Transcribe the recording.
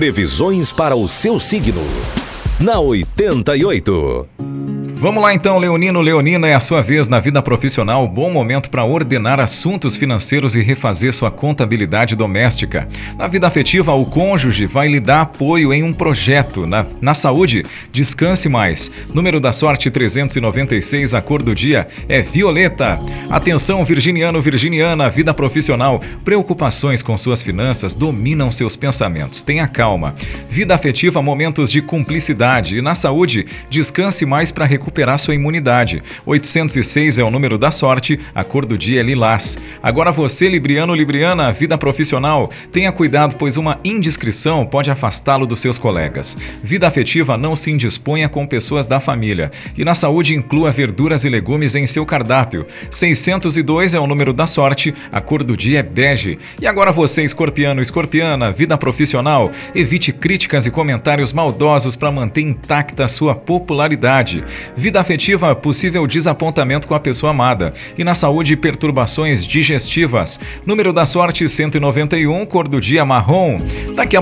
Previsões para o seu signo. Na 88. Vamos lá então, Leonino, Leonina, é a sua vez na vida profissional. Bom momento para ordenar assuntos financeiros e refazer sua contabilidade doméstica. Na vida afetiva, o cônjuge vai lhe dar apoio em um projeto. Na, na saúde, descanse mais. Número da sorte 396, a cor do dia é violeta. Atenção, virginiano, virginiana, vida profissional. Preocupações com suas finanças dominam seus pensamentos. Tenha calma. Vida afetiva, momentos de cumplicidade. E na saúde, descanse mais para recuperar recuperar sua imunidade. 806 é o número da sorte, a cor do dia é lilás. Agora você, Libriano Libriana, vida profissional, tenha cuidado, pois uma indiscrição pode afastá-lo dos seus colegas. Vida afetiva não se indisponha com pessoas da família. E na saúde, inclua verduras e legumes em seu cardápio. 602 é o número da sorte, a cor do dia é bege. E agora você, escorpiano, escorpiana, vida profissional, evite críticas e comentários maldosos para manter intacta sua popularidade. Vida afetiva, possível desapontamento com a pessoa amada. E na saúde, perturbações digestivas. Número da sorte 191, cor do dia marrom. Daqui a